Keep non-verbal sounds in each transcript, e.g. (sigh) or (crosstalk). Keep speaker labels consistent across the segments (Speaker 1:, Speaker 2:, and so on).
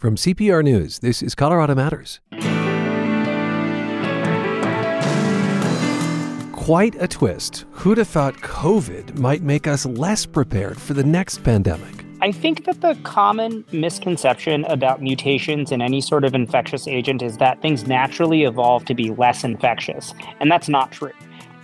Speaker 1: From CPR News, this is Colorado Matters. Quite a twist. Who'd have thought COVID might make us less prepared for the next pandemic?
Speaker 2: I think that the common misconception about mutations in any sort of infectious agent is that things naturally evolve to be less infectious. And that's not true.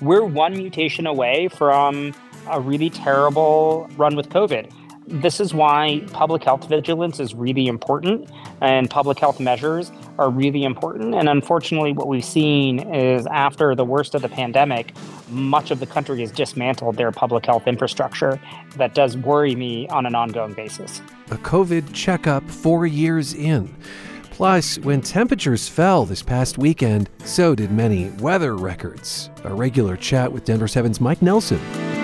Speaker 2: We're one mutation away from a really terrible run with COVID. This is why public health vigilance is really important and public health measures are really important. And unfortunately, what we've seen is after the worst of the pandemic, much of the country has dismantled their public health infrastructure. That does worry me on an ongoing basis.
Speaker 1: A COVID checkup four years in. Plus, when temperatures fell this past weekend, so did many weather records. A regular chat with Denver 7's Mike Nelson.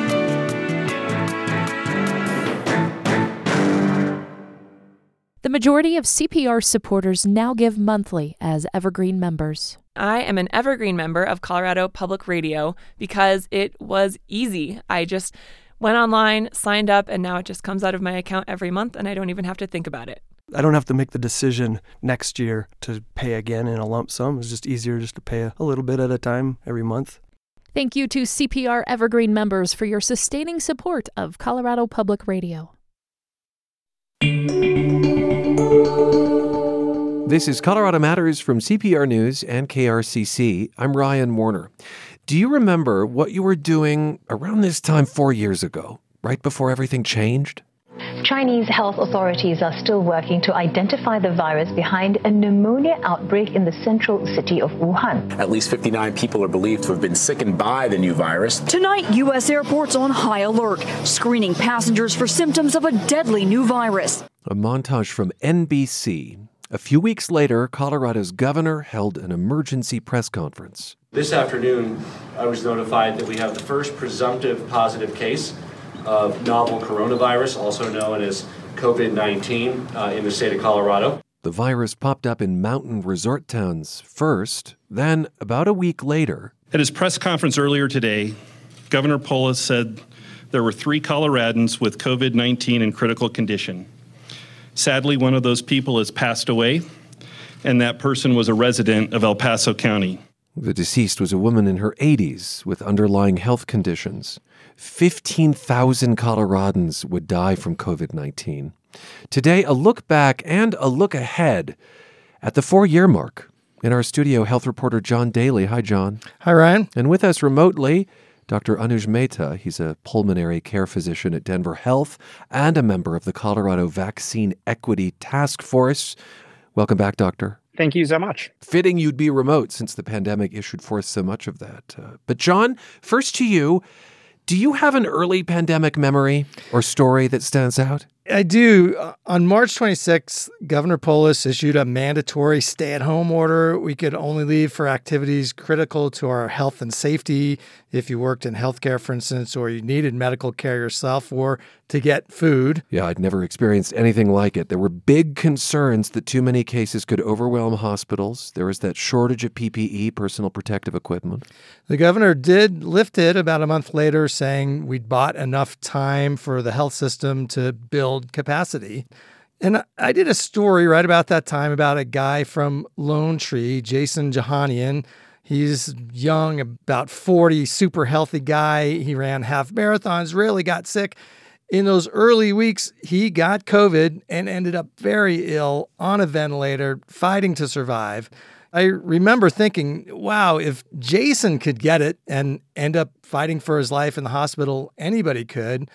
Speaker 3: The majority of CPR supporters now give monthly as Evergreen members.
Speaker 4: I am an Evergreen member of Colorado Public Radio because it was easy. I just went online, signed up, and now it just comes out of my account every month and I don't even have to think about it.
Speaker 5: I don't have to make the decision next year to pay again in a lump sum. It's just easier just to pay a little bit at a time every month.
Speaker 3: Thank you to CPR Evergreen members for your sustaining support of Colorado Public Radio.
Speaker 1: This is Colorado Matters from CPR News and KRCC. I'm Ryan Warner. Do you remember what you were doing around this time four years ago, right before everything changed?
Speaker 6: Chinese health authorities are still working to identify the virus behind a pneumonia outbreak in the central city of Wuhan.
Speaker 7: At least 59 people are believed to have been sickened by the new virus.
Speaker 8: Tonight, U.S. airports on high alert, screening passengers for symptoms of a deadly new virus.
Speaker 1: A montage from NBC. A few weeks later, Colorado's governor held an emergency press conference.
Speaker 9: This afternoon, I was notified that we have the first presumptive positive case of novel coronavirus, also known as COVID 19, uh, in the state of Colorado.
Speaker 1: The virus popped up in mountain resort towns first, then, about a week later.
Speaker 10: At his press conference earlier today, Governor Polis said there were three Coloradans with COVID 19 in critical condition. Sadly, one of those people has passed away, and that person was a resident of El Paso County.
Speaker 1: The deceased was a woman in her 80s with underlying health conditions. 15,000 Coloradans would die from COVID 19. Today, a look back and a look ahead at the four year mark. In our studio, health reporter John Daly. Hi, John.
Speaker 11: Hi, Ryan.
Speaker 1: And with us remotely, Dr. Anuj Mehta. He's a pulmonary care physician at Denver Health and a member of the Colorado Vaccine Equity Task Force. Welcome back, Doctor.
Speaker 2: Thank you so much.
Speaker 1: Fitting you'd be remote since the pandemic issued forth so much of that. Uh, but, John, first to you. Do you have an early pandemic memory or story that stands out?
Speaker 11: I do. Uh, on March 26th, Governor Polis issued a mandatory stay at home order. We could only leave for activities critical to our health and safety. If you worked in healthcare, for instance, or you needed medical care yourself, or to get food.
Speaker 1: Yeah, I'd never experienced anything like it. There were big concerns that too many cases could overwhelm hospitals. There was that shortage of PPE, personal protective equipment.
Speaker 11: The governor did lift it about a month later, saying we'd bought enough time for the health system to build capacity. And I did a story right about that time about a guy from Lone Tree, Jason Jahanian. He's young, about 40, super healthy guy. He ran half marathons, really got sick. In those early weeks, he got COVID and ended up very ill on a ventilator, fighting to survive. I remember thinking, wow, if Jason could get it and end up fighting for his life in the hospital, anybody could.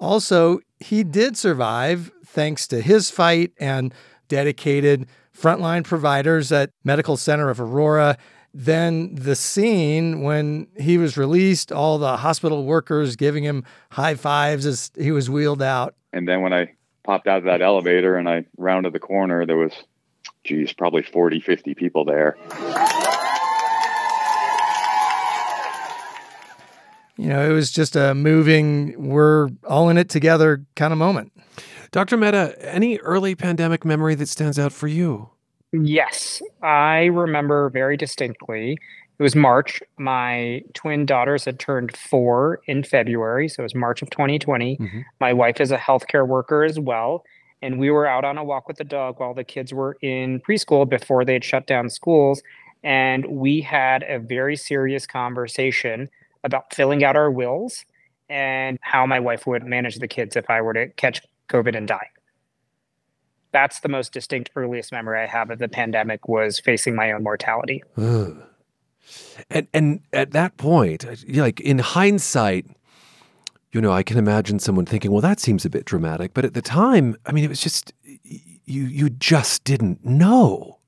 Speaker 11: Also, he did survive thanks to his fight and dedicated frontline providers at Medical Center of Aurora then the scene when he was released, all the hospital workers giving him high fives as he was wheeled out.
Speaker 12: And then when I popped out of that elevator and I rounded the corner, there was, geez, probably 40, 50 people there.
Speaker 11: You know, it was just a moving, we're all in it together kind of moment.
Speaker 1: Dr. Mehta, any early pandemic memory that stands out for you?
Speaker 2: Yes, I remember very distinctly. It was March. My twin daughters had turned four in February. So it was March of 2020. Mm-hmm. My wife is a healthcare worker as well. and we were out on a walk with the dog while the kids were in preschool before they had shut down schools. And we had a very serious conversation about filling out our wills and how my wife would manage the kids if I were to catch COVID and die. That's the most distinct earliest memory I have of the pandemic was facing my own mortality.
Speaker 1: Ugh. And and at that point, like in hindsight, you know, I can imagine someone thinking, "Well, that seems a bit dramatic," but at the time, I mean, it was just you you just didn't know.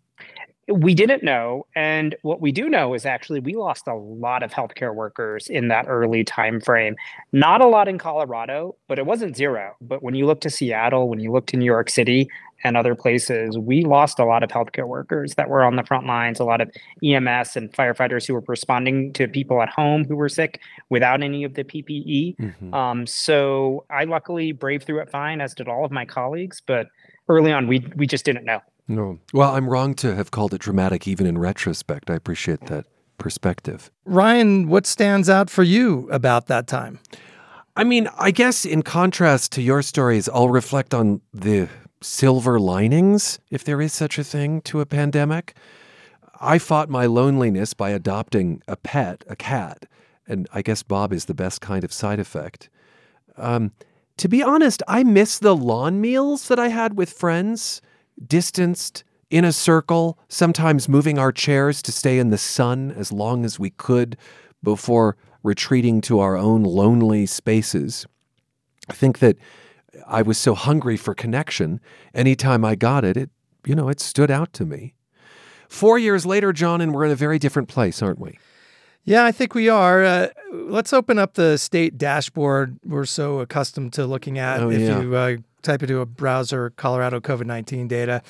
Speaker 2: We didn't know, and what we do know is actually we lost a lot of healthcare workers in that early time frame. Not a lot in Colorado, but it wasn't zero. But when you look to Seattle, when you look to New York City, and other places, we lost a lot of healthcare workers that were on the front lines, a lot of EMS and firefighters who were responding to people at home who were sick without any of the PPE. Mm-hmm. Um, so I luckily braved through it fine, as did all of my colleagues. But early on, we we just didn't know.
Speaker 1: No. Well, I'm wrong to have called it dramatic, even in retrospect. I appreciate that perspective.
Speaker 11: Ryan, what stands out for you about that time?
Speaker 1: I mean, I guess in contrast to your stories, I'll reflect on the silver linings, if there is such a thing, to a pandemic. I fought my loneliness by adopting a pet, a cat, and I guess Bob is the best kind of side effect. Um, to be honest, I miss the lawn meals that I had with friends, distanced, in a circle, sometimes moving our chairs to stay in the sun as long as we could before retreating to our own lonely spaces. I think that I was so hungry for connection. Anytime I got it, it, you know, it stood out to me. Four years later, John, and we're in a very different place, aren't we?
Speaker 11: Yeah, I think we are. Uh, let's open up the state dashboard we're so accustomed to looking at.
Speaker 1: Oh,
Speaker 11: if
Speaker 1: yeah.
Speaker 11: you uh, type into a browser Colorado COVID 19 data,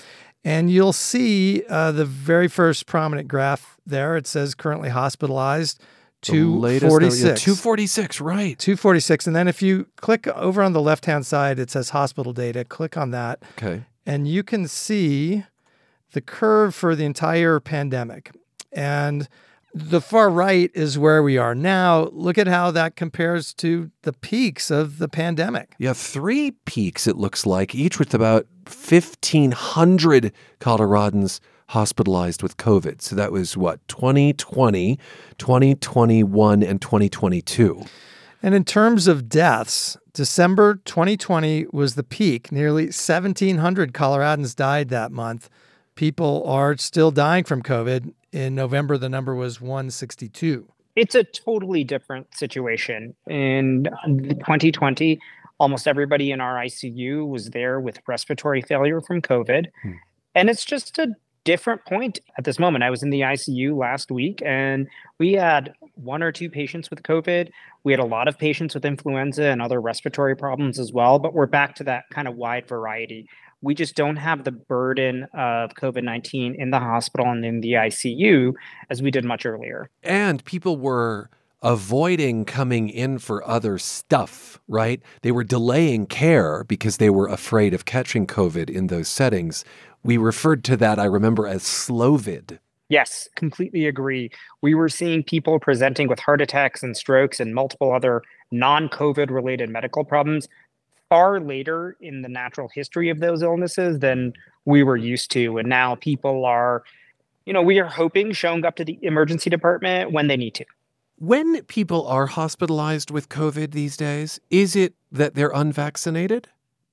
Speaker 11: and you'll see uh, the very first prominent graph there. It says currently hospitalized. 246.
Speaker 1: Yeah, 246, right.
Speaker 11: 246. And then if you click over on the left hand side, it says hospital data. Click on that.
Speaker 1: Okay.
Speaker 11: And you can see the curve for the entire pandemic. And the far right is where we are now. Look at how that compares to the peaks of the pandemic.
Speaker 1: Yeah, three peaks, it looks like, each with about 1,500 Coloradans hospitalized with COVID. So that was what, 2020, 2021, and 2022.
Speaker 11: And in terms of deaths, December 2020 was the peak. Nearly 1,700 Coloradans died that month. People are still dying from COVID. In November, the number was 162.
Speaker 2: It's a totally different situation. In 2020, almost everybody in our ICU was there with respiratory failure from COVID. Hmm. And it's just a different point at this moment. I was in the ICU last week and we had one or two patients with COVID. We had a lot of patients with influenza and other respiratory problems as well, but we're back to that kind of wide variety. We just don't have the burden of COVID 19 in the hospital and in the ICU as we did much earlier.
Speaker 1: And people were avoiding coming in for other stuff, right? They were delaying care because they were afraid of catching COVID in those settings. We referred to that, I remember, as Slovid.
Speaker 2: Yes, completely agree. We were seeing people presenting with heart attacks and strokes and multiple other non COVID related medical problems far later in the natural history of those illnesses than we were used to. And now people are, you know, we are hoping showing up to the emergency department when they need to.
Speaker 1: When people are hospitalized with COVID these days, is it that they're unvaccinated?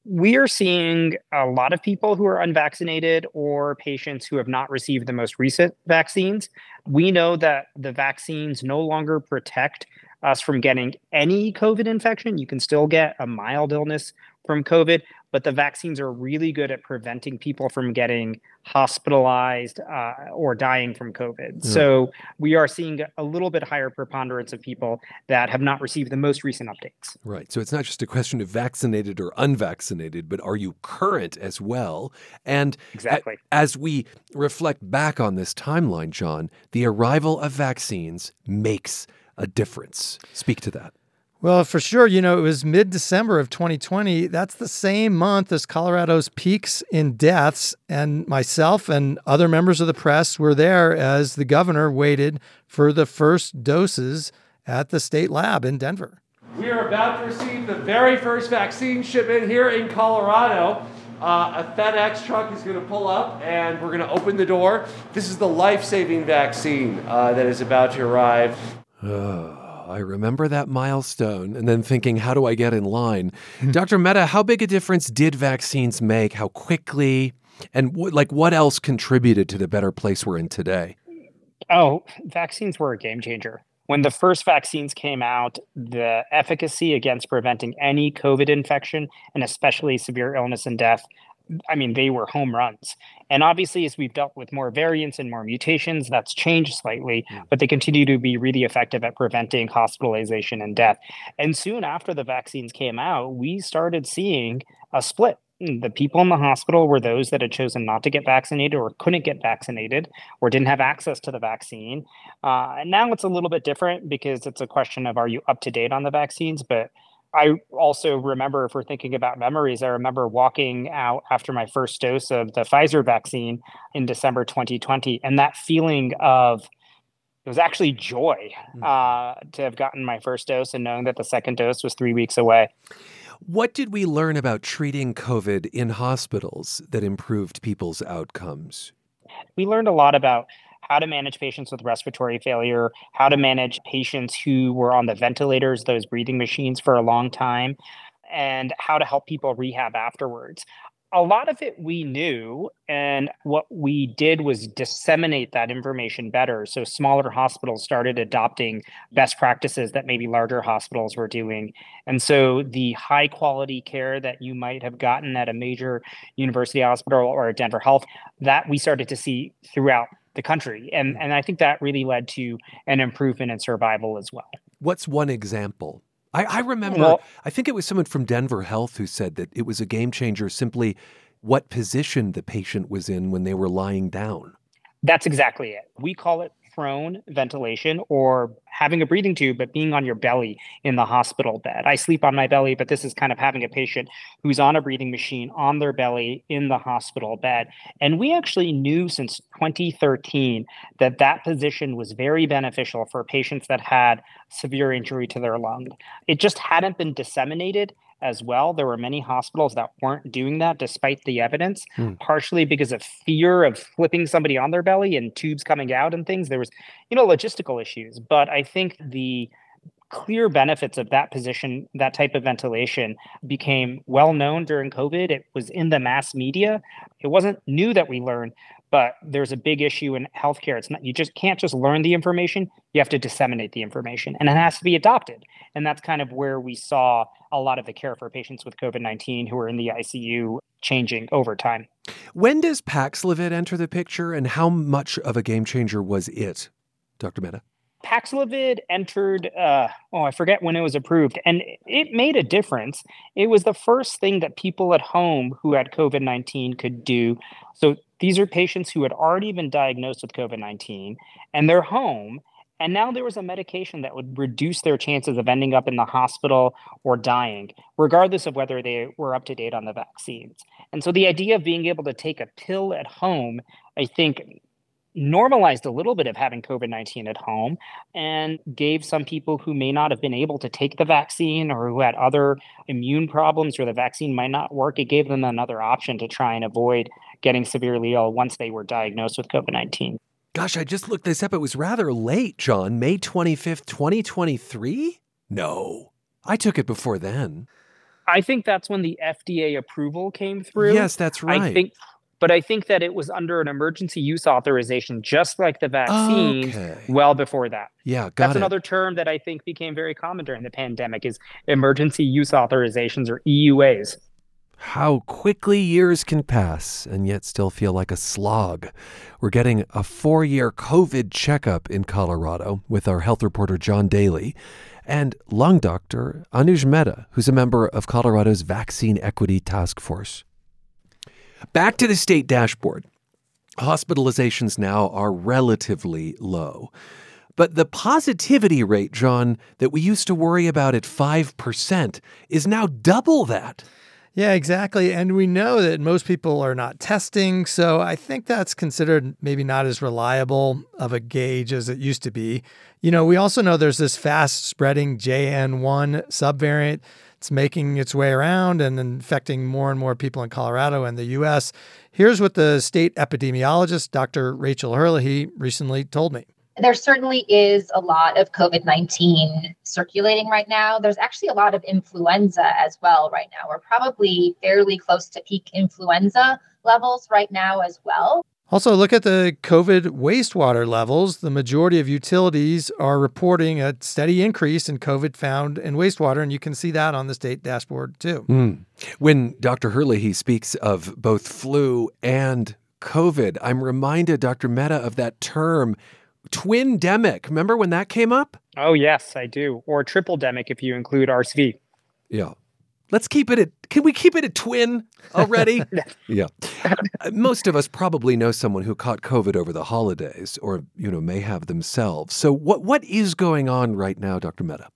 Speaker 2: we are seeing a lot of people who are unvaccinated or patients who have not received the most recent vaccines. We know that the vaccines no longer protect us from getting any COVID infection. You can still get a mild illness from COVID, but the vaccines are really good at preventing people from getting hospitalized uh, or dying from COVID. Yeah. So we are seeing a little bit higher preponderance of people that have not received the most recent updates.
Speaker 1: Right. So it's not just a question of vaccinated or unvaccinated, but are you current as well? And
Speaker 2: exactly.
Speaker 1: A- as we reflect back on this timeline, John, the arrival of vaccines makes a difference. Speak to that.
Speaker 11: Well, for sure, you know, it was mid December of 2020. That's the same month as Colorado's peaks in deaths. And myself and other members of the press were there as the governor waited for the first doses at the state lab in Denver.
Speaker 13: We are about to receive the very first vaccine shipment here in Colorado.
Speaker 1: Uh, a FedEx truck is going to pull up and we're going to open the door. This is the life saving vaccine uh, that is about to arrive. (sighs) I remember that milestone and then thinking, how do I get in line? Hmm. Dr. Mehta, how big a difference did vaccines make? How quickly? And w- like what else contributed to the better place we're in today?
Speaker 2: Oh, vaccines were a game changer. When the first vaccines came out, the efficacy against preventing any COVID infection and especially severe illness and death, I mean, they were home runs. And obviously, as we've dealt with more variants and more mutations, that's changed slightly, but they continue to be really effective at preventing hospitalization and death. And soon after the vaccines came out, we started seeing a split the people in the hospital were those that had chosen not to get vaccinated or couldn't get vaccinated or didn't have access to the vaccine. Uh, and now it's a little bit different because it's a question of are you up to date on the vaccines? But I also remember, if we're thinking about memories, I remember walking out after my first dose of the Pfizer vaccine in December 2020, and that feeling of it was actually joy uh, to have gotten my first dose and knowing that the second dose was three weeks away.
Speaker 1: What did we learn about treating COVID in hospitals that improved people's outcomes?
Speaker 2: We learned a lot about how to manage patients with respiratory failure, how to manage patients who were on the ventilators, those breathing machines for a long time, and how to help people rehab afterwards a lot of it we knew, and what we did was disseminate that information better. So smaller hospitals started adopting best practices that maybe larger hospitals were doing. And so the high quality care that you might have gotten at a major university hospital or at Denver Health, that we started to see throughout the country. And, hmm. and I think that really led to an improvement in survival as well.
Speaker 1: What's one example? I, I remember, well, I think it was someone from Denver Health who said that it was a game changer simply what position the patient was in when they were lying down.
Speaker 2: That's exactly it. We call it prone ventilation or having a breathing tube, but being on your belly in the hospital bed. I sleep on my belly, but this is kind of having a patient who's on a breathing machine on their belly in the hospital bed. And we actually knew since 2013 that that position was very beneficial for patients that had severe injury to their lung. It just hadn't been disseminated as well. There were many hospitals that weren't doing that despite the evidence, hmm. partially because of fear of flipping somebody on their belly and tubes coming out and things. There was, you know, logistical issues. But I think the clear benefits of that position, that type of ventilation became well known during COVID. It was in the mass media. It wasn't new that we learned, but there's a big issue in healthcare. It's not you just can't just learn the information. You have to disseminate the information, and it has to be adopted. And that's kind of where we saw a lot of the care for patients with COVID nineteen who are in the ICU changing over time.
Speaker 1: When does Paxlovid enter the picture, and how much of a game changer was it, Dr. Mehta?
Speaker 2: Paxlovid entered, uh, oh, I forget when it was approved, and it made a difference. It was the first thing that people at home who had COVID 19 could do. So these are patients who had already been diagnosed with COVID 19 and they're home. And now there was a medication that would reduce their chances of ending up in the hospital or dying, regardless of whether they were up to date on the vaccines. And so the idea of being able to take a pill at home, I think, normalized a little bit of having COVID 19 at home and gave some people who may not have been able to take the vaccine or who had other immune problems or the vaccine might not work, it gave them another option to try and avoid getting severely ill once they were diagnosed with COVID 19.
Speaker 1: Gosh, I just looked this up. It was rather late, John. May 25th, 2023? No, I took it before then.
Speaker 2: I think that's when the FDA approval came through.
Speaker 1: Yes, that's right.
Speaker 2: I think but I think that it was under an emergency use authorization, just like the vaccine, okay. well before that.
Speaker 1: Yeah,
Speaker 2: That's
Speaker 1: it.
Speaker 2: another term that I think became very common during the pandemic is emergency use authorizations or EUAs.
Speaker 1: How quickly years can pass and yet still feel like a slog. We're getting a four year COVID checkup in Colorado with our health reporter John Daly and lung doctor Anuj Mehta, who's a member of Colorado's Vaccine Equity Task Force. Back to the state dashboard. Hospitalizations now are relatively low. But the positivity rate, John, that we used to worry about at 5% is now double that.
Speaker 11: Yeah, exactly. And we know that most people are not testing. So I think that's considered maybe not as reliable of a gauge as it used to be. You know, we also know there's this fast spreading JN1 subvariant It's making its way around and infecting more and more people in Colorado and the U.S. Here's what the state epidemiologist, Dr. Rachel Herlihy, recently told me.
Speaker 13: There certainly is a lot of COVID 19 circulating right now. There's actually a lot of influenza as well right now. We're probably fairly close to peak influenza levels right now as well.
Speaker 11: Also, look at the COVID wastewater levels. The majority of utilities are reporting a steady increase in COVID found in wastewater, and you can see that on the state dashboard too.
Speaker 1: Mm. When Dr. Herlihy speaks of both flu and COVID, I'm reminded, Dr. Mehta, of that term twin demic. Remember when that came up?
Speaker 2: Oh, yes, I do. Or triple demic if you include RSV.
Speaker 1: Yeah. Let's keep it at, can we keep it at twin already? (laughs) yeah. Most of us probably know someone who caught COVID over the holidays or, you know, may have themselves. So what, what is going on right now, Dr. Mehta?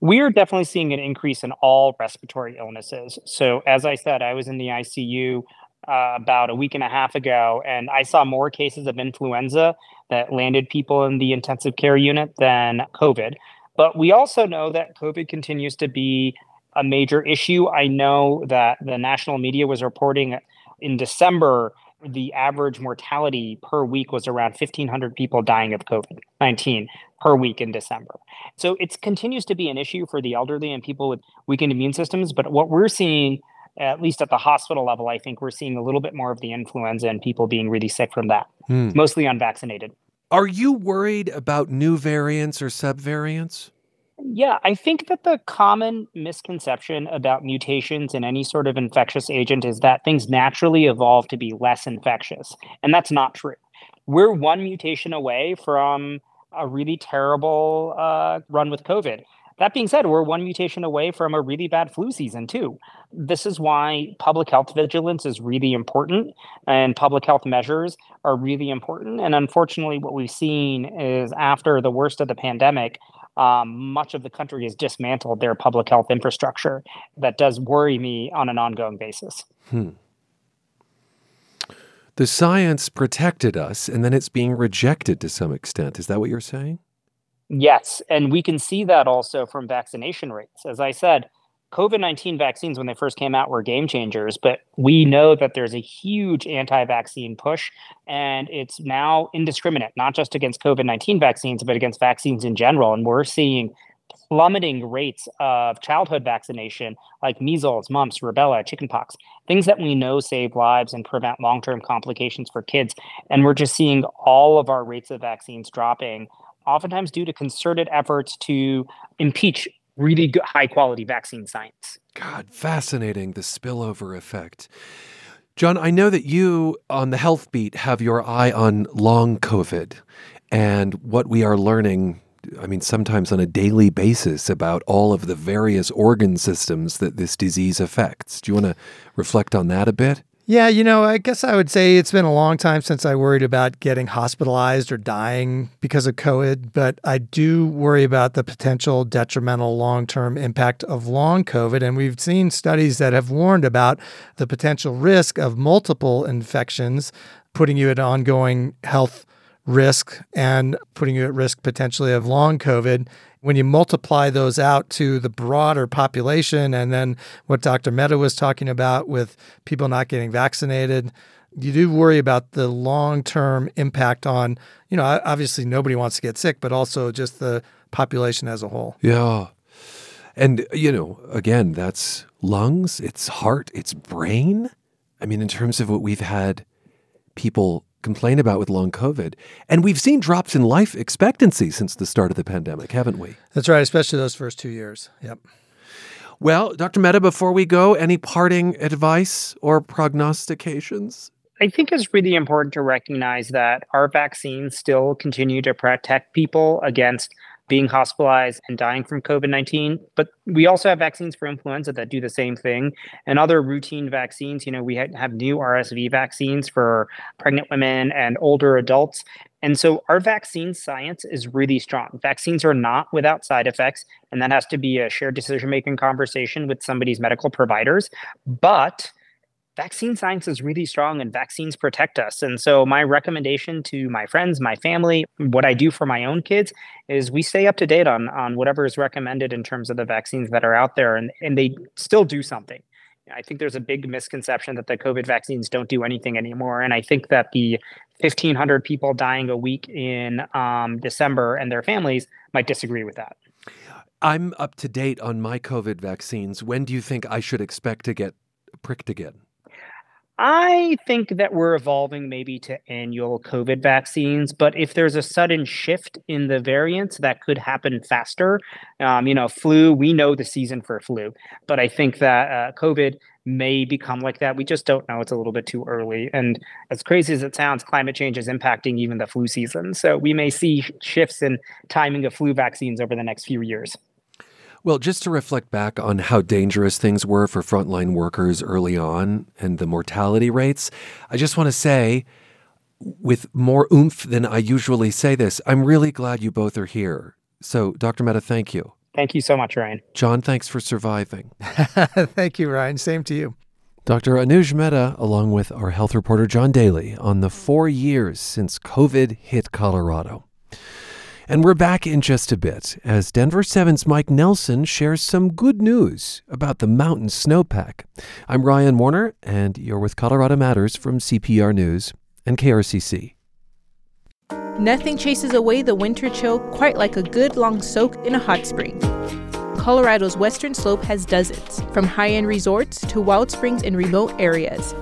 Speaker 2: We are definitely seeing an increase in all respiratory illnesses. So as I said, I was in the ICU uh, about a week and a half ago, and I saw more cases of influenza that landed people in the intensive care unit than COVID. But we also know that COVID continues to be a major issue. I know that the national media was reporting in December the average mortality per week was around 1500 people dying of covid-19 per week in december so it continues to be an issue for the elderly and people with weakened immune systems but what we're seeing at least at the hospital level i think we're seeing a little bit more of the influenza and people being really sick from that
Speaker 1: Hmm.
Speaker 2: mostly unvaccinated
Speaker 1: Are you worried about new variants or subvariants?
Speaker 2: Yeah, I think that the common misconception about mutations in any sort of infectious agent is that things naturally evolve to be less infectious. And that's not true. We're one mutation away from a really terrible uh, run with COVID. That being said, we're one mutation away from a really bad flu season, too. This is why public health vigilance is really important and public health measures are really important. And unfortunately, what we've seen is after the worst of the pandemic, um, much of the country has dismantled their public health infrastructure. That does worry me on an ongoing basis.
Speaker 1: Hmm. The science protected us, and then it's being rejected to some extent. Is that what you're saying?
Speaker 2: Yes, and we can see that also from vaccination rates. As I said, COVID 19 vaccines, when they first came out, were game changers, but we know that there's a huge anti vaccine push, and it's now indiscriminate, not just against COVID 19 vaccines, but against vaccines in general. And we're seeing plummeting rates of childhood vaccination like measles, mumps, rubella, chickenpox, things that we know save lives and prevent long term complications for kids. And we're just seeing all of our rates of vaccines dropping, oftentimes due to concerted efforts to impeach really good, high quality vaccine science.
Speaker 1: God, fascinating the spillover effect. John, I know that you on the health beat have your eye on long COVID and what we are learning. I mean, sometimes on a daily basis about all of the various organ systems that this disease affects. Do you want to reflect on that a bit?
Speaker 11: Yeah, you know, I guess I would say it's been a long time since I worried about getting hospitalized or dying because of COVID, but I do worry about the potential detrimental long term impact of long COVID. And we've seen studies that have warned about the potential risk of multiple infections, putting you at ongoing health risk and putting you at risk potentially of long COVID. When you multiply those out to the broader population, and then what Dr. Mehta was talking about with people not getting vaccinated, you do worry about the long term impact on, you know, obviously nobody wants to get sick, but also just the population as a whole.
Speaker 1: Yeah. And, you know, again, that's lungs, it's heart, it's brain. I mean, in terms of what we've had people complain about with long COVID. And we've seen drops in life expectancy since the start of the pandemic, haven't we?
Speaker 11: That's right, especially those first two years. Yep.
Speaker 1: Well, Dr. Mehta, before we go, any parting advice or prognostications?
Speaker 2: I think it's really important to recognize that our vaccines still continue to protect people against being hospitalized and dying from COVID 19. But we also have vaccines for influenza that do the same thing and other routine vaccines. You know, we have new RSV vaccines for pregnant women and older adults. And so our vaccine science is really strong. Vaccines are not without side effects, and that has to be a shared decision making conversation with somebody's medical providers. But vaccine science is really strong and vaccines protect us. And so, my recommendation to my friends, my family, what I do for my own kids is we stay up to date on, on whatever is recommended in terms of the vaccines that are out there and, and they still do something. I think there's a big misconception that the COVID vaccines don't do anything anymore. And I think that the 1,500 people dying a week in um, December and their families might disagree with that.
Speaker 1: I'm up to date on my COVID vaccines. When do you think I should expect to get pricked again?
Speaker 2: I think that we're evolving maybe to annual COVID vaccines, but if there's a sudden shift in the variants, that could happen faster. Um, you know, flu, we know the season for flu, but I think that uh, COVID may become like that. We just don't know. It's a little bit too early. And as crazy as it sounds, climate change is impacting even the flu season. So we may see shifts in timing of flu vaccines over the next few years.
Speaker 1: Well, just to reflect back on how dangerous things were for frontline workers early on and the mortality rates, I just want to say, with more oomph than I usually say this, I'm really glad you both are here. So, Dr. Mehta, thank you.
Speaker 2: Thank you so much, Ryan.
Speaker 1: John, thanks for surviving. (laughs)
Speaker 11: thank you, Ryan. Same to you.
Speaker 1: Dr. Anuj Mehta, along with our health reporter John Daly, on the four years since COVID hit Colorado. And we're back in just a bit as Denver 7's Mike Nelson shares some good news about the mountain snowpack. I'm Ryan Warner, and you're with Colorado Matters from CPR News and KRCC.
Speaker 14: Nothing chases away the winter chill quite like a good long soak in a hot spring. Colorado's western slope has dozens, from high end resorts to wild springs in remote areas.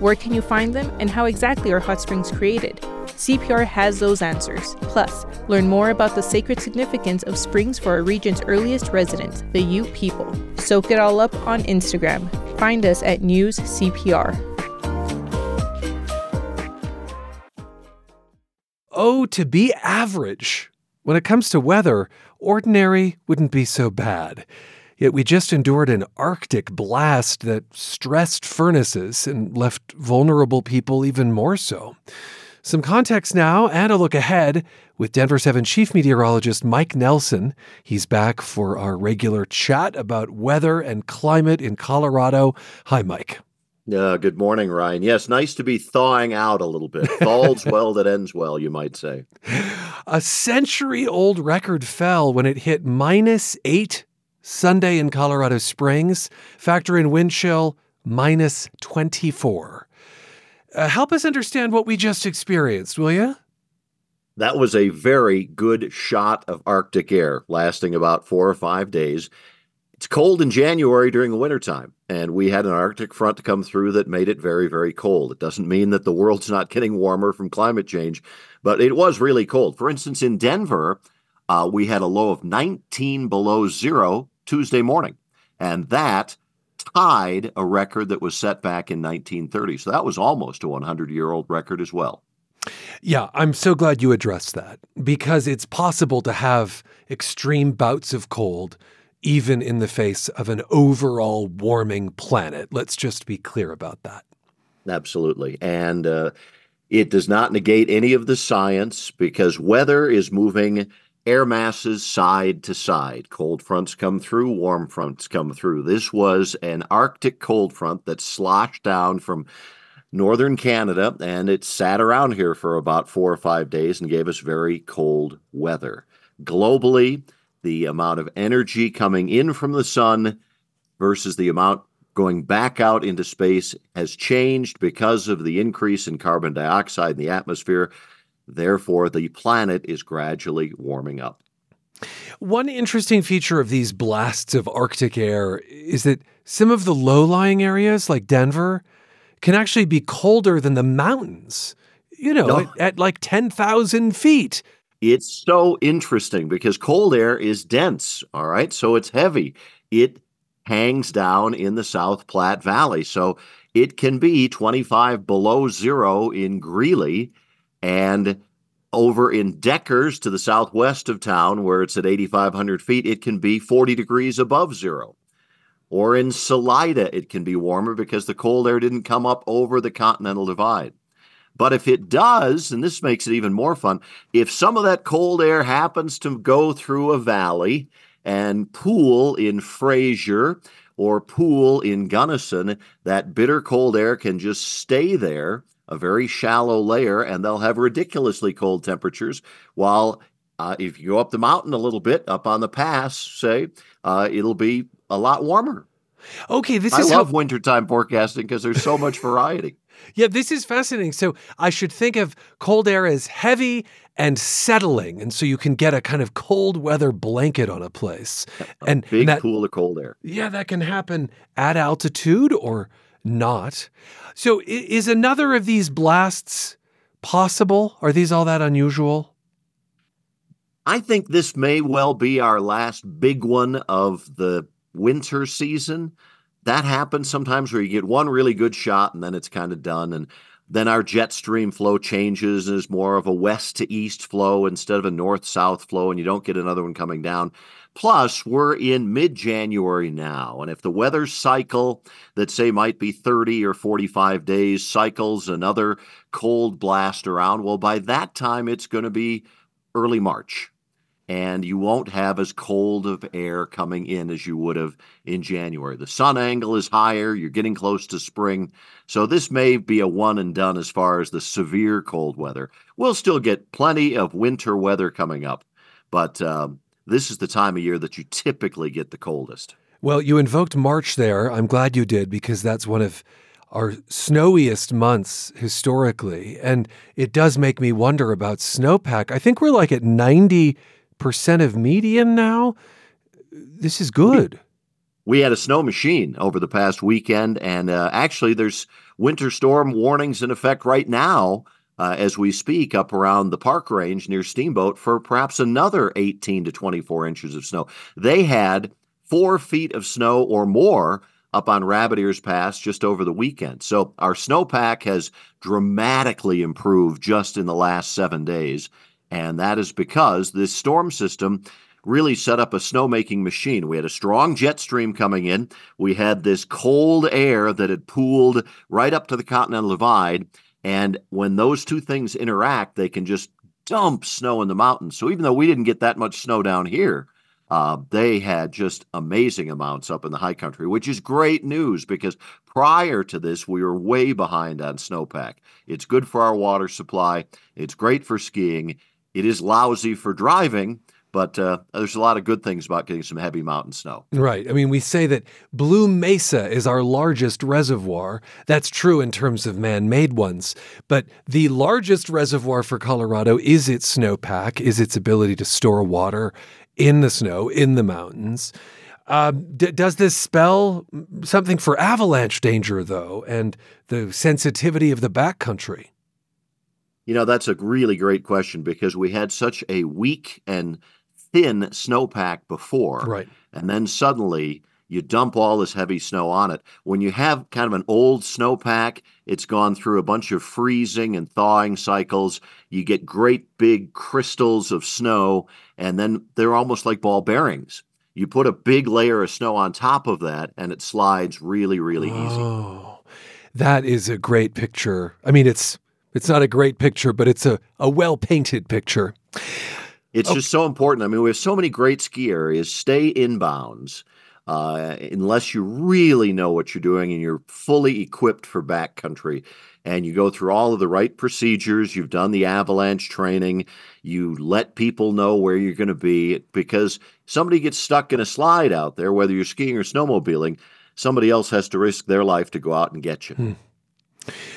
Speaker 14: Where can you find them, and how exactly are hot springs created? CPR has those answers. Plus, learn more about the sacred significance of springs for our region's earliest residents, the Ute people. Soak it all up on Instagram. Find us at News CPR.
Speaker 1: Oh, to be average. When it comes to weather, ordinary wouldn't be so bad. Yet we just endured an Arctic blast that stressed furnaces and left vulnerable people even more so. Some context now and a look ahead with Denver 7 Chief Meteorologist Mike Nelson. He's back for our regular chat about weather and climate in Colorado. Hi, Mike.
Speaker 15: Uh, good morning, Ryan. Yes, nice to be thawing out a little bit. (laughs) Falls well that ends well, you might say.
Speaker 1: A century old record fell when it hit minus eight Sunday in Colorado Springs. Factor in wind chill, minus 24. Uh, help us understand what we just experienced, will you?
Speaker 15: That was a very good shot of Arctic air lasting about four or five days. It's cold in January during the wintertime, and we had an Arctic front to come through that made it very, very cold. It doesn't mean that the world's not getting warmer from climate change, but it was really cold. For instance, in Denver, uh, we had a low of 19 below zero Tuesday morning, and that tied a record that was set back in 1930. So that was almost a 100 year old record as well.
Speaker 1: Yeah, I'm so glad you addressed that because it's possible to have extreme bouts of cold even in the face of an overall warming planet. Let's just be clear about that.
Speaker 15: Absolutely. And uh, it does not negate any of the science because weather is moving air masses side to side. Cold fronts come through, warm fronts come through. This was an Arctic cold front that sloshed down from northern Canada and it sat around here for about four or five days and gave us very cold weather. Globally, the amount of energy coming in from the sun versus the amount going back out into space has changed because of the increase in carbon dioxide in the atmosphere. Therefore, the planet is gradually warming up.
Speaker 1: One interesting feature of these blasts of Arctic air is that some of the low lying areas, like Denver, can actually be colder than the mountains, you know, no. at, at like 10,000 feet.
Speaker 15: It's so interesting because cold air is dense, all right? So it's heavy. It hangs down in the South Platte Valley. So it can be 25 below zero in Greeley and over in Deckers to the southwest of town, where it's at 8,500 feet, it can be 40 degrees above zero. Or in Salida, it can be warmer because the cold air didn't come up over the Continental Divide. But if it does, and this makes it even more fun, if some of that cold air happens to go through a valley and pool in Fraser or pool in Gunnison, that bitter cold air can just stay there, a very shallow layer, and they'll have ridiculously cold temperatures. While uh, if you go up the mountain a little bit, up on the pass, say, uh, it'll be a lot warmer.
Speaker 1: Okay, this
Speaker 15: I
Speaker 1: is
Speaker 15: love
Speaker 1: how,
Speaker 15: wintertime forecasting because there's so much variety. (laughs)
Speaker 1: Yeah, this is fascinating. So I should think of cold air as heavy and settling, and so you can get a kind of cold weather blanket on a place. And
Speaker 15: Big
Speaker 1: and that,
Speaker 15: pool of cold air.
Speaker 1: Yeah, that can happen at altitude or not. So is another of these blasts possible? Are these all that unusual?
Speaker 15: I think this may well be our last big one of the winter season. That happens sometimes where you get one really good shot and then it's kind of done. And then our jet stream flow changes and is more of a west to east flow instead of a north south flow, and you don't get another one coming down. Plus, we're in mid January now. And if the weather cycle that, say, might be 30 or 45 days cycles another cold blast around, well, by that time, it's going to be early March and you won't have as cold of air coming in as you would have in January. The sun angle is higher, you're getting close to spring. So this may be a one and done as far as the severe cold weather. We'll still get plenty of winter weather coming up, but um, this is the time of year that you typically get the coldest.
Speaker 1: Well, you invoked March there. I'm glad you did because that's one of our snowiest months historically. And it does make me wonder about snowpack. I think we're like at 90% of median now. This is good.
Speaker 15: We had a snow machine over the past weekend, and uh, actually, there's winter storm warnings in effect right now uh, as we speak up around the park range near Steamboat for perhaps another 18 to 24 inches of snow. They had four feet of snow or more up on Rabbit Ears Pass just over the weekend. So our snowpack has dramatically improved just in the last seven days. And that is because this storm system really set up a snowmaking machine. We had a strong jet stream coming in. We had this cold air that had pooled right up to the Continental Divide. And when those two things interact, they can just dump snow in the mountains. So even though we didn't get that much snow down here, uh, they had just amazing amounts up in the high country, which is great news because prior to this, we were way behind on snowpack. It's good for our water supply, it's great for skiing, it is lousy for driving. But uh, there's a lot of good things about getting some heavy mountain snow.
Speaker 1: Right. I mean, we say that Blue Mesa is our largest reservoir. That's true in terms of man made ones. But the largest reservoir for Colorado is its snowpack, is its ability to store water in the snow, in the mountains. Uh, d- does this spell something for avalanche danger, though, and the sensitivity of the backcountry?
Speaker 15: You know, that's a really great question because we had such a weak and thin snowpack before.
Speaker 1: Right.
Speaker 15: And then suddenly you dump all this heavy snow on it. When you have kind of an old snowpack, it's gone through a bunch of freezing and thawing cycles. You get great big crystals of snow, and then they're almost like ball bearings. You put a big layer of snow on top of that, and it slides really, really easy.
Speaker 1: Oh, that is a great picture. I mean, it's it's not a great picture, but it's a, a well painted picture.
Speaker 15: It's
Speaker 1: Oh.
Speaker 15: just so important. I mean, we have so many great ski areas. Stay inbounds uh, unless you really know what you're doing and you're fully equipped for backcountry. And you go through all of the right procedures. You've done the avalanche training. You let people know where you're going to be because somebody gets stuck in a slide out there, whether you're skiing or snowmobiling, somebody else has to risk their life to go out and get you.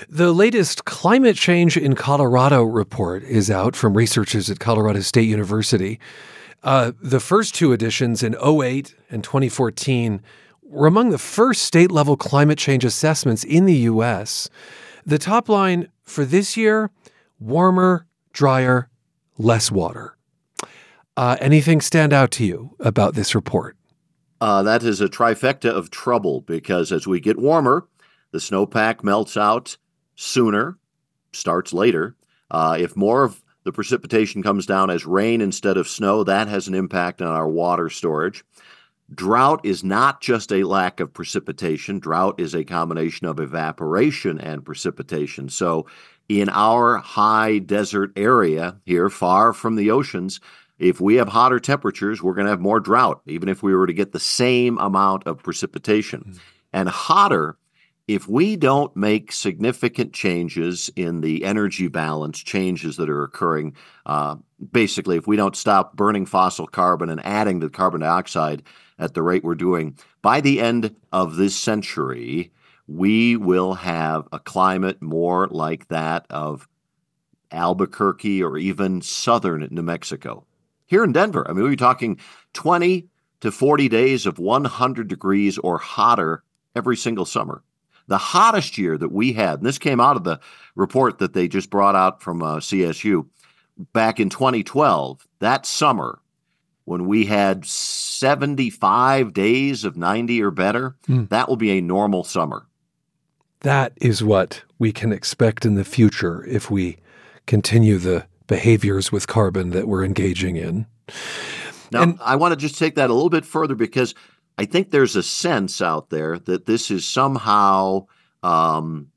Speaker 1: The latest Climate Change in Colorado report is out from researchers at Colorado State University. Uh, the first two editions in 08 and 2014 were among the first state level climate change assessments in the U.S. The top line for this year warmer, drier, less water. Uh, anything stand out to you about this report?
Speaker 15: Uh, that is a trifecta of trouble because as we get warmer, the snowpack melts out sooner, starts later. Uh, if more of the precipitation comes down as rain instead of snow, that has an impact on our water storage. Drought is not just a lack of precipitation, drought is a combination of evaporation and precipitation. So, in our high desert area here, far from the oceans, if we have hotter temperatures, we're going to have more drought, even if we were to get the same amount of precipitation. Mm-hmm. And hotter, if we don't make significant changes in the energy balance, changes that are occurring, uh, basically, if we don't stop burning fossil carbon and adding the carbon dioxide at the rate we're doing, by the end of this century, we will have a climate more like that of Albuquerque or even southern New Mexico here in Denver. I mean, we're talking 20 to 40 days of 100 degrees or hotter every single summer. The hottest year that we had, and this came out of the report that they just brought out from uh, CSU back in 2012, that summer, when we had 75 days of 90 or better, mm. that will be a normal summer.
Speaker 1: That is what we can expect in the future if we continue the behaviors with carbon that we're engaging in.
Speaker 15: Now, and, I want to just take that a little bit further because I think there's a sense out there that this is somehow um,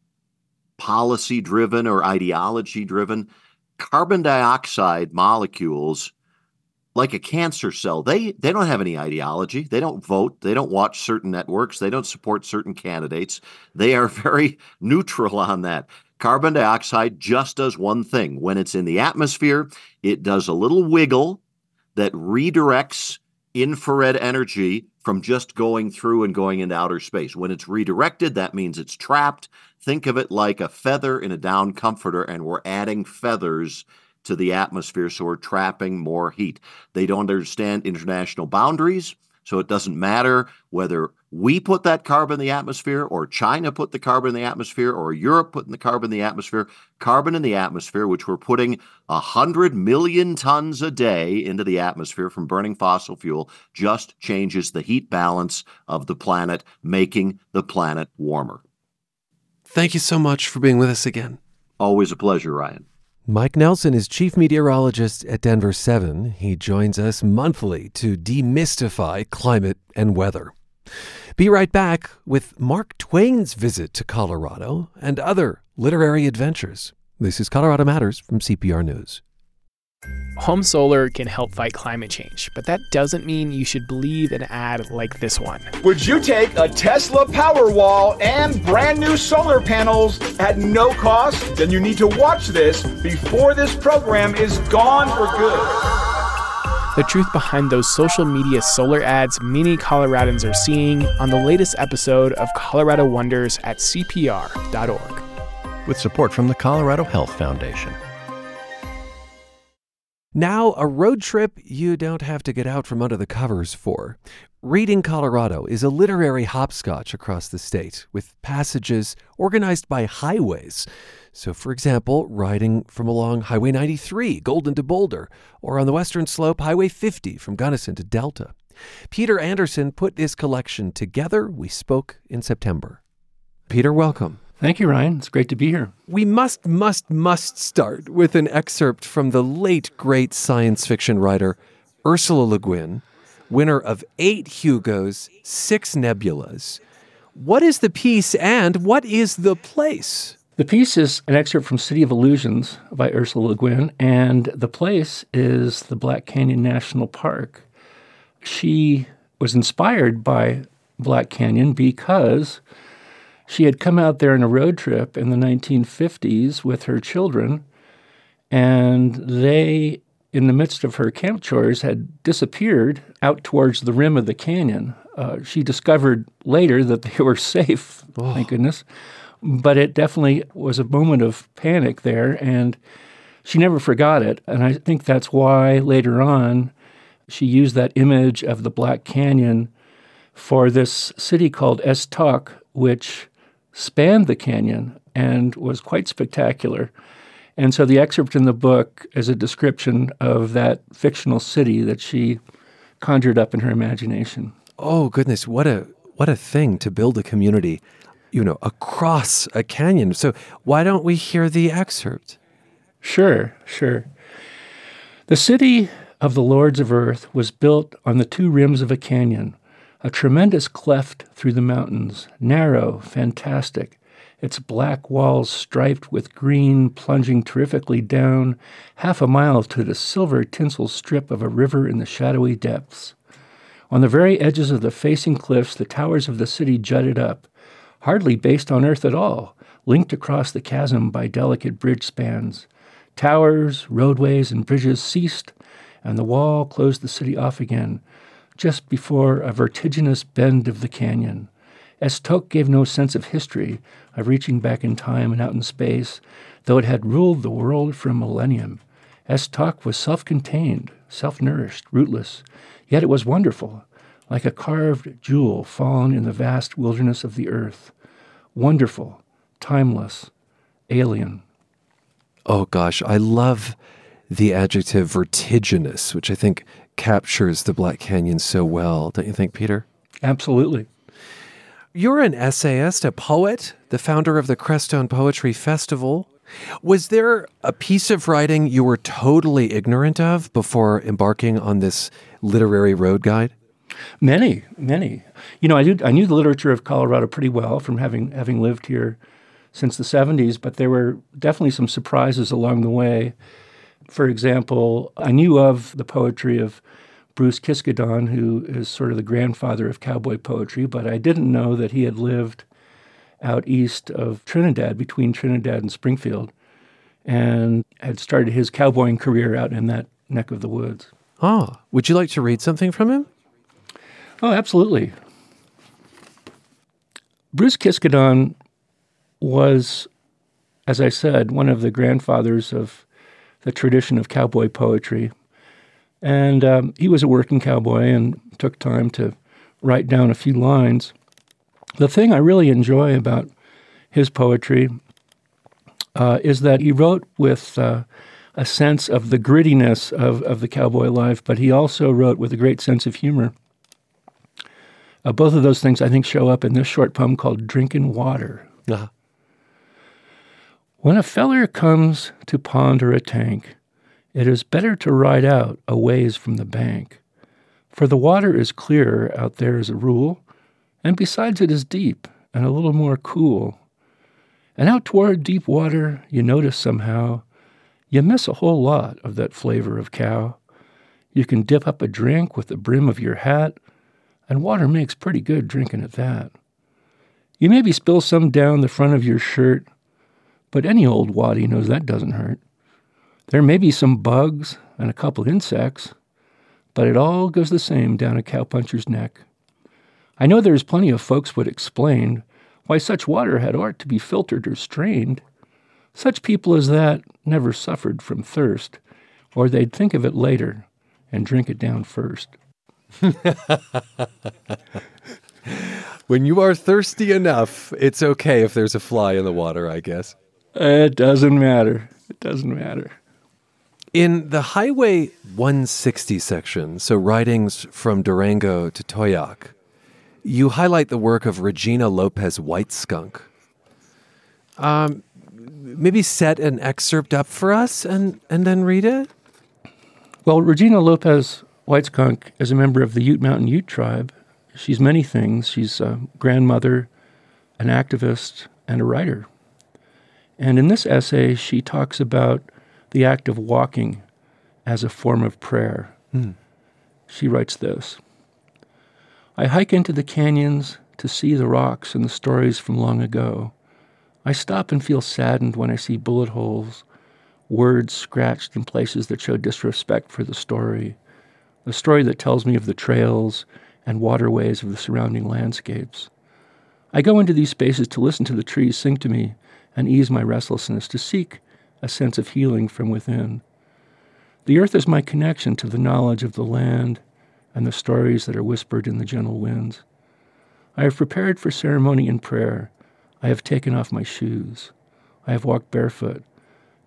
Speaker 15: policy driven or ideology driven. Carbon dioxide molecules, like a cancer cell, they, they don't have any ideology. They don't vote. They don't watch certain networks. They don't support certain candidates. They are (laughs) very neutral on that. Carbon dioxide just does one thing. When it's in the atmosphere, it does a little wiggle that redirects infrared energy from just going through and going into outer space. When it's redirected, that means it's trapped. Think of it like a feather in a down comforter, and we're adding feathers to the atmosphere, so we're trapping more heat. They don't understand international boundaries. So it doesn't matter whether we put that carbon in the atmosphere or China put the carbon in the atmosphere or Europe putting the carbon in the atmosphere. Carbon in the atmosphere, which we're putting 100 million tons a day into the atmosphere from burning fossil fuel, just changes the heat balance of the planet, making the planet warmer.
Speaker 1: Thank you so much for being with us again.
Speaker 15: Always a pleasure, Ryan.
Speaker 1: Mike Nelson is chief meteorologist at Denver 7. He joins us monthly to demystify climate and weather. Be right back with Mark Twain's visit to Colorado and other literary adventures. This is Colorado Matters from CPR News.
Speaker 16: Home solar can help fight climate change, but that doesn't mean you should believe an ad like this one.
Speaker 17: Would you take a Tesla Powerwall and brand new solar panels at no cost? Then you need to watch this before this program is gone for good.
Speaker 16: The truth behind those social media solar ads many Coloradans are seeing on the latest episode of Colorado Wonders at CPR.org.
Speaker 18: With support from the Colorado Health Foundation.
Speaker 1: Now, a road trip you don't have to get out from under the covers for. Reading Colorado is a literary hopscotch across the state, with passages organized by highways. So, for example, riding from along Highway 93, Golden to Boulder, or on the western slope, Highway 50 from Gunnison to Delta. Peter Anderson put this collection together. We spoke in September. Peter, welcome.
Speaker 19: Thank you, Ryan. It's great to be here.
Speaker 1: We must, must, must start with an excerpt from the late, great science fiction writer Ursula Le Guin, winner of eight Hugos, six Nebulas. What is the piece and what is the place?
Speaker 19: The piece is an excerpt from City of Illusions by Ursula Le Guin, and the place is the Black Canyon National Park. She was inspired by Black Canyon because she had come out there on a road trip in the 1950s with her children, and they, in the midst of her camp chores, had disappeared out towards the rim of the canyon. Uh, she discovered later that they were (laughs) safe, oh. thank goodness. But it definitely was a moment of panic there, and she never forgot it. And I think that's why later on she used that image of the Black Canyon for this city called Es Toch, which spanned the canyon and was quite spectacular. And so the excerpt in the book is a description of that fictional city that she conjured up in her imagination.
Speaker 1: Oh goodness, what a what a thing to build a community, you know, across a canyon. So why don't we hear the excerpt?
Speaker 19: Sure, sure. The city of the lords of earth was built on the two rims of a canyon a tremendous cleft through the mountains, narrow, fantastic, its black walls striped with green, plunging terrifically down half a mile to the silver tinsel strip of a river in the shadowy depths. On the very edges of the facing cliffs, the towers of the city jutted up, hardly based on earth at all, linked across the chasm by delicate bridge spans. Towers, roadways, and bridges ceased, and the wall closed the city off again, just before a vertiginous bend of the canyon. Es Toch gave no sense of history, of reaching back in time and out in space, though it had ruled the world for a millennium. Es Toch was self contained, self nourished, rootless, yet it was wonderful, like a carved jewel fallen in the vast wilderness of the earth. Wonderful, timeless, alien.
Speaker 1: Oh gosh, I love the adjective vertiginous, which I think captures the Black Canyon so well. Don't you think, Peter?
Speaker 19: Absolutely.
Speaker 1: You're an essayist, a poet, the founder of the Crestone Poetry Festival. Was there a piece of writing you were totally ignorant of before embarking on this literary road guide?
Speaker 19: Many, many. You know, I did, I knew the literature of Colorado pretty well from having having lived here since the 70s, but there were definitely some surprises along the way. For example, I knew of the poetry of Bruce Kiskaddon, who is sort of the grandfather of cowboy poetry, but I didn't know that he had lived out east of Trinidad, between Trinidad and Springfield, and had started his cowboying career out in that neck of the woods.
Speaker 1: Oh, would you like to read something from him?
Speaker 19: Oh, absolutely. Bruce Kiskaddon was, as I said, one of the grandfathers of the tradition of cowboy poetry. And um, he was a working cowboy and took time to write down a few lines. The thing I really enjoy about his poetry uh, is that he wrote with uh, a sense of the grittiness of, of the cowboy life, but he also wrote with a great sense of humor. Uh, both of those things, I think, show up in this short poem called Drinking Water.
Speaker 1: Uh-huh.
Speaker 19: When a feller comes to pond or a tank, it is better to ride out a ways from the bank, for the water is clearer out there as a rule, and besides it is deep and a little more cool. And out toward deep water, you notice somehow you miss a whole lot of that flavor of cow. You can dip up a drink with the brim of your hat, and water makes pretty good drinking at that. You maybe spill some down the front of your shirt, but any old waddy knows that doesn't hurt. There may be some bugs and a couple insects, but it all goes the same down a cowpuncher's neck. I know there's plenty of folks would explain why such water had ought to be filtered or strained. Such people as that never suffered from thirst, or they'd think of it later and drink it down first. (laughs)
Speaker 1: when you are thirsty enough, it's okay if there's a fly in the water, I guess.
Speaker 19: It doesn't matter. It doesn't matter.
Speaker 1: In the Highway 160 section, so writings from Durango to Towaoc, you highlight the work of Regina Lopez White Skunk. Um, maybe set an excerpt up for us and, and then read it?
Speaker 19: Well, Regina Lopez White Skunk is a member of the Ute Mountain Ute tribe. She's many things. She's a grandmother, an activist, and a writer. And in this essay, she talks about the act of walking as a form of prayer.
Speaker 1: Mm.
Speaker 19: She writes this I hike into the canyons to see the rocks and the stories from long ago. I stop and feel saddened when I see bullet holes, words scratched in places that show disrespect for the story, the story that tells me of the trails and waterways of the surrounding landscapes. I go into these spaces to listen to the trees sing to me and ease my restlessness, to seek a sense of healing from within. The earth is my connection to the knowledge of the land and the stories that are whispered in the gentle winds. I have prepared for ceremony and prayer. I have taken off my shoes. I have walked barefoot,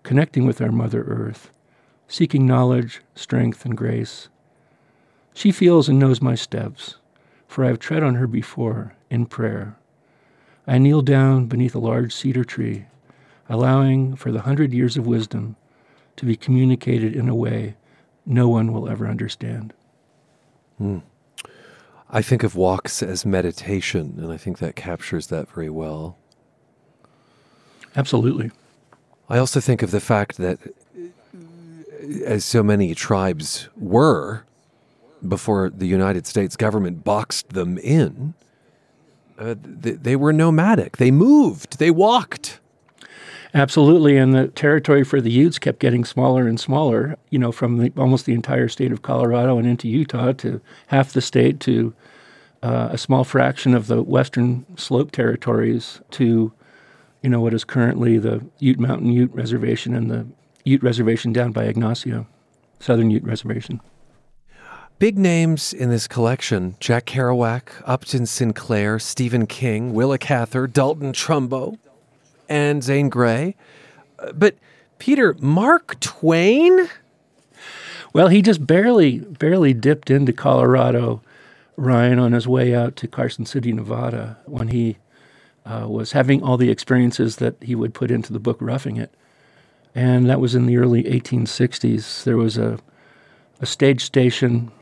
Speaker 19: connecting with our Mother Earth, seeking knowledge, strength, and grace. She feels and knows my steps, for I have tread on her before in prayer. I kneel down beneath a large cedar tree allowing for the hundred years of wisdom to be communicated in a way no one will ever understand.
Speaker 1: Mm. I think of walks as meditation, and I think that captures that very well.
Speaker 19: Absolutely.
Speaker 1: I also think of the fact that, as so many tribes were before the United States government boxed them in, uh, they, they were nomadic. They moved, they walked.
Speaker 19: Absolutely, and the territory for the Utes kept getting smaller and smaller. You know, from the, almost the entire state of Colorado and into Utah to half the state to uh, a small fraction of the western slope territories to, you know, what is currently the Ute Mountain Ute Reservation and the Ute Reservation down by Ignacio, Southern Ute Reservation.
Speaker 1: Big names in this collection Jack Kerouac, Upton Sinclair, Stephen King, Willa Cather, Dalton Trumbo, and Zane Grey. Uh, but, Peter, Mark Twain?
Speaker 19: Well, he just barely, barely dipped into Colorado, Ryan, on his way out to Carson City, Nevada, when he uh, was having all the experiences that he would put into the book Roughing It. And that was in the early 1860s. There was a, a stage station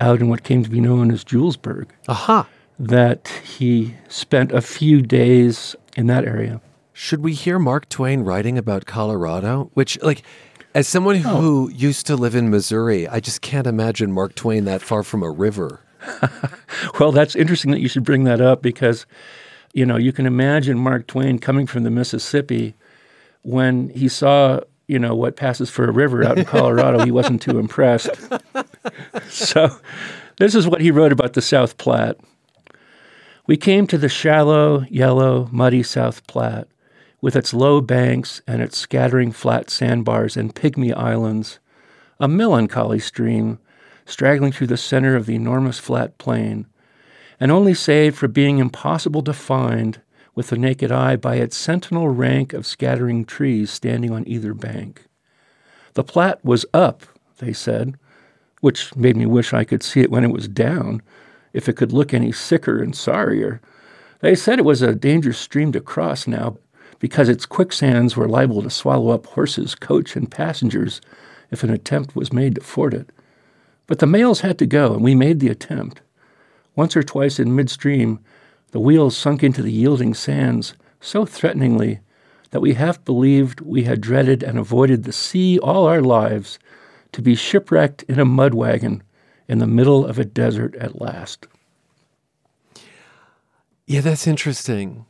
Speaker 19: out in what came to be known as Julesburg.
Speaker 1: Aha.
Speaker 19: That he spent a few days in that area.
Speaker 1: Should we hear Mark Twain writing about Colorado? Which, like, as someone who oh. used to live in Missouri, I just can't imagine Mark Twain that far from a river. (laughs)
Speaker 19: well, that's interesting that you should bring that up because, you know, you can imagine Mark Twain coming from the Mississippi when he saw you know, what passes for a river out in (laughs) Colorado, he wasn't too impressed. So, this is what he wrote about the South Platte. We came to the shallow, yellow, muddy South Platte, with its low banks and its scattering flat sandbars and pygmy islands, a melancholy stream straggling through the center of the enormous flat plain, and only saved for being impossible to find with the naked eye by its sentinel rank of scattering trees standing on either bank. The Platte was up, they said, which made me wish I could see it when it was down, if it could look any sicker and sorrier. They said it was a dangerous stream to cross now because its quicksands were liable to swallow up horses, coach, and passengers if an attempt was made to ford it. But the mails had to go, and we made the attempt. Once or twice in midstream, the wheels sunk into the yielding sands so threateningly that we half believed we had dreaded and avoided the sea all our lives to be shipwrecked in a mud wagon in the middle of a desert at last.
Speaker 1: Yeah, that's interesting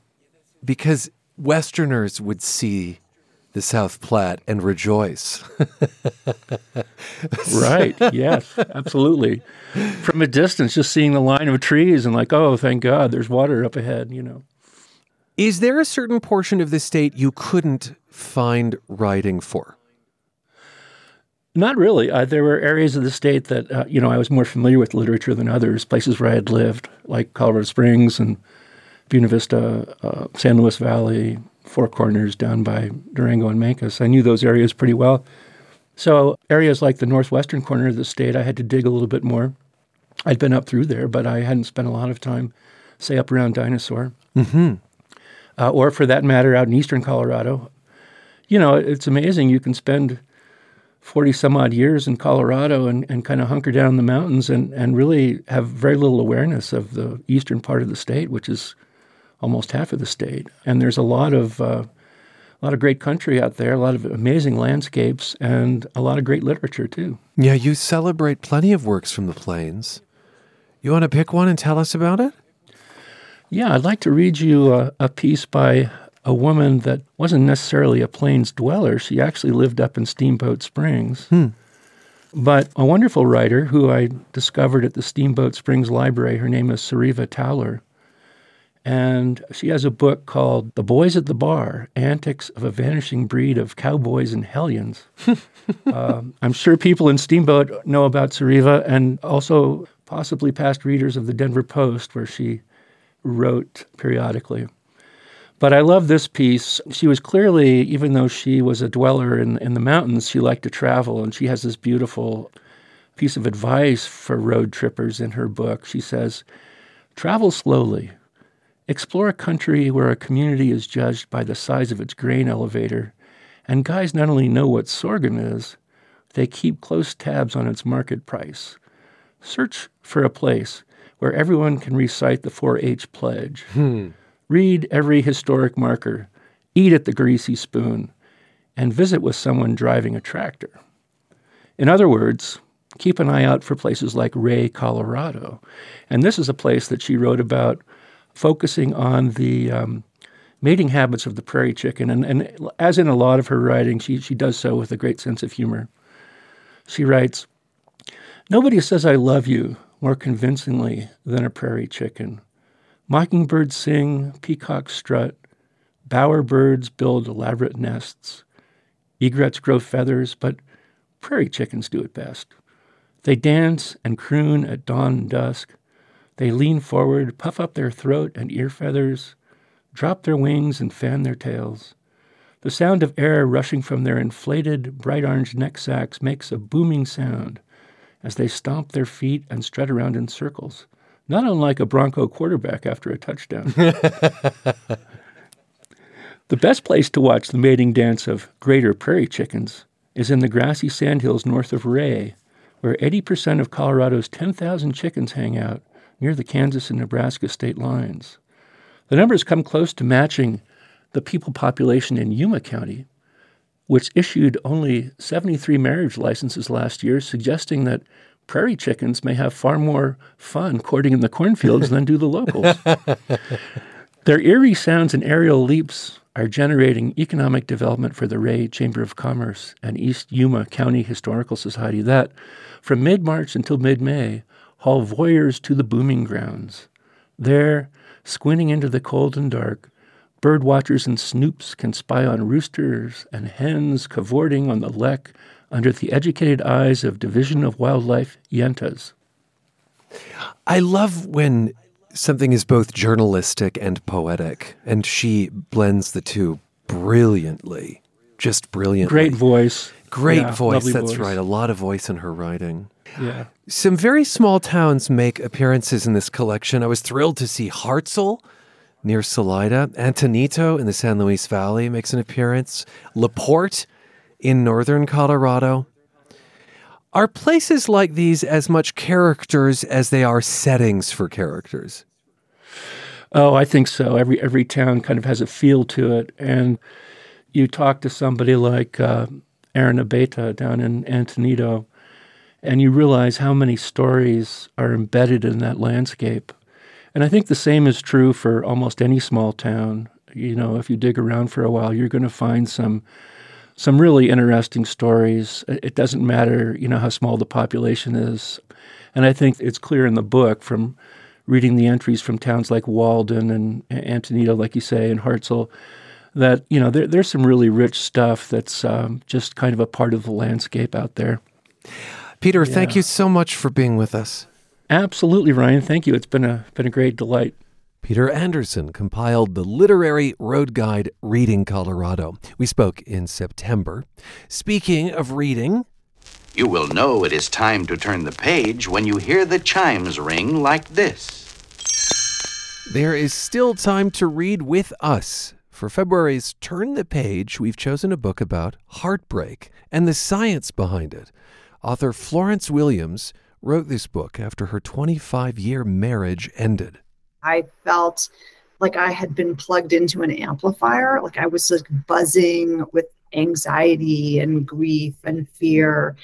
Speaker 1: because Westerners would see the South Platte and rejoice. (laughs)
Speaker 19: right. Yes, absolutely. From a distance, just seeing the line of trees and like, oh, thank God, there's water up ahead, you know.
Speaker 1: Is there a certain portion of the state you couldn't find writing for?
Speaker 19: Not really. Uh, there were areas of the state that, uh, you know, I was more familiar with literature than others, places where I had lived, like Colorado Springs and Buena Vista, uh, San Luis Valley, Four Corners down by Durango and Mancos. I knew those areas pretty well. So, areas like the northwestern corner of the state, I had to dig a little bit more. I'd been up through there, but I hadn't spent a lot of time, say, up around Dinosaur.
Speaker 1: Mm-hmm.
Speaker 19: Uh, or for that matter, out in eastern Colorado. You know, it's amazing. You can spend 40 some odd years in Colorado and, and kind of hunker down in the mountains and, and really have very little awareness of the eastern part of the state, which is almost half of the state. And there's a lot of uh, a lot of great country out there, a lot of amazing landscapes, and a lot of great literature too.
Speaker 1: Yeah, you celebrate plenty of works from the plains. You want to pick one and tell us about it?
Speaker 19: Yeah, I'd like to read you a, a piece by a woman that wasn't necessarily a plains dweller. She actually lived up in Steamboat Springs.
Speaker 1: Hmm.
Speaker 19: But a wonderful writer who I discovered at the Steamboat Springs Library, her name is Sureva Towler. And she has a book called The Boys at the Bar Antics of a Vanishing Breed of Cowboys and Hellions. (laughs) um, I'm sure people in Steamboat know about Sariva and also possibly past readers of the Denver Post, where she wrote periodically. But I love this piece. She was clearly, even though she was a dweller in, in the mountains, she liked to travel. And she has this beautiful piece of advice for road trippers in her book. She says, Travel slowly Explore a country where a community is judged by the size of its grain elevator, and guys not only know what sorghum is, they keep close tabs on its market price. Search for a place where everyone can recite the 4 H pledge.
Speaker 1: Hmm.
Speaker 19: Read every historic marker eat at the greasy spoon, and visit with someone driving a tractor. In other words, keep an eye out for places like Wray, Colorado. And this is a place that she wrote about focusing on the um, mating habits of the prairie chicken. And, and as in a lot of her writing, she, she does so with a great sense of humor. She writes Nobody says I love you more convincingly than a prairie chicken. Mockingbirds sing, peacocks strut, bower birds build elaborate nests, egrets grow feathers, but prairie chickens do it best. They dance and croon at dawn and dusk. They lean forward, puff up their throat and ear feathers, drop their wings and fan their tails. The sound of air rushing from their inflated, bright orange neck sacs makes a booming sound as they stomp their feet and strut around in circles, not unlike a Bronco quarterback after a touchdown. (laughs) the best place to watch the mating dance of greater prairie chickens is in the grassy sandhills north of Wray, where 80% of Colorado's 10,000 chickens hang out near the Kansas and Nebraska state lines. The numbers come close to matching the people population in Yuma County, which issued only 73 marriage licenses last year, suggesting that prairie chickens may have far more fun courting in the cornfields than do the locals. (laughs) Their eerie sounds and aerial leaps are generating economic development for the Wray Chamber of Commerce and East Yuma County Historical Society that, from mid March until mid May, haul voyeurs to the booming grounds. There, squinting into the cold and dark, bird watchers and snoops can spy on roosters and hens cavorting on the lek under the educated eyes of Division of Wildlife yentas.
Speaker 1: I love when something is both journalistic and poetic, and she blends the two brilliantly. Just brilliantly.
Speaker 19: Great voice.
Speaker 1: Great
Speaker 19: Yeah,
Speaker 1: voice. That's
Speaker 19: voice.
Speaker 1: right. A lot of voice in her writing.
Speaker 19: Yeah.
Speaker 1: Some very small towns make appearances in this collection. I was thrilled to see Hartsel near Salida. Antonito in the San Luis Valley makes an appearance. LaPorte in northern Colorado. Are places like these as much characters as they are settings for characters?
Speaker 19: Oh, I think so. Every every town kind of has a feel to it, and you talk to somebody like uh, Aaron Abeyta down in Antonito, and you realize how many stories are embedded in that landscape. And I think the same is true for almost any small town. You know, if you dig around for a while, you're going to find some some really interesting stories. It doesn't matter, you know, how small the population is. And I think it's clear in the book from reading the entries from towns like Walden and Antonito, like you say, and Hartsel, that, you know, there, there's some really rich stuff that's um, just kind of a part of the landscape out there.
Speaker 1: Peter, thank you so much for being with us.
Speaker 19: Absolutely, Ryan. Thank you. It's been a been a great delight.
Speaker 1: Peter Anderson compiled the literary road guide Reading Colorado. We spoke in September. Speaking of reading,
Speaker 20: You will know it is time to turn the page when you hear the chimes ring like this.
Speaker 1: there is still time to read with us. For February's Turn the Page, we've chosen a book about heartbreak and the science behind it. Author Florence Williams wrote this book after her 25 year marriage ended.
Speaker 21: I felt like I had been plugged into an amplifier. Like I was like buzzing with anxiety and grief and fear.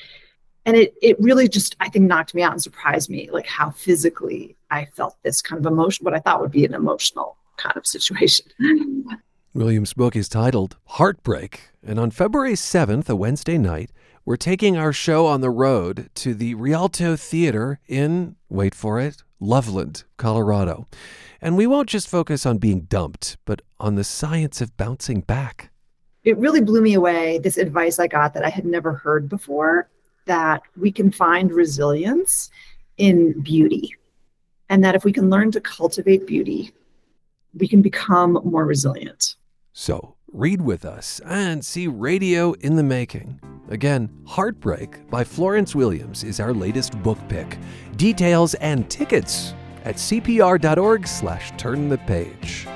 Speaker 21: And it it really just I think knocked me out and surprised me like how physically I felt this kind of emotion, what I thought would be an emotional kind of situation. (laughs)
Speaker 1: Williams' book is titled Heartbreak, and on February 7th, a Wednesday night, we're taking our show on the road to the Rialto Theater in, wait for it, Loveland, Colorado. And we won't just focus on being dumped, but on the science of bouncing back.
Speaker 21: it really blew me away this advice I got that I had never heard before that we can find resilience in beauty. And that if we can learn to cultivate beauty, we can become more resilient.
Speaker 1: So read with us and see Radio in the Making. Again, Heartbreak by Florence Williams is our latest book pick. Details and tickets at cpr.org slash turn the page.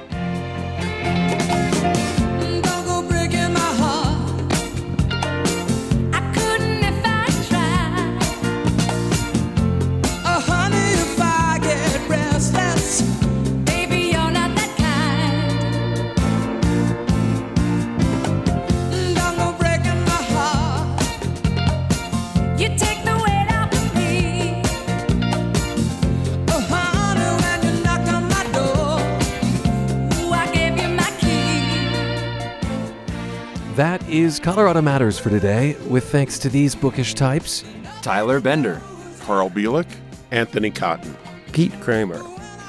Speaker 1: Is Colorado Matters for today, with thanks to these bookish types
Speaker 22: Tyler Bender,
Speaker 23: Carl Bielik, Anthony Cotton,
Speaker 24: Pete Kramer,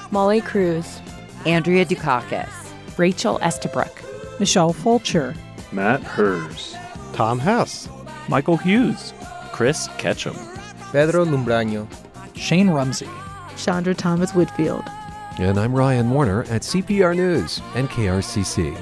Speaker 25: Molly Cruz,
Speaker 26: Andrea Dukakis,
Speaker 27: Rachel Estabrook,
Speaker 28: Michelle Fulcher,
Speaker 18: Matt Hers,
Speaker 29: Tom Hess,
Speaker 30: Michael Hughes,
Speaker 31: Chris Ketchum,
Speaker 32: Pedro Lumbraño,
Speaker 28: Shane Rumsey,
Speaker 14: Chandra Thomas Whitfield.
Speaker 1: And I'm Ryan Warner at CPR News and KRCC.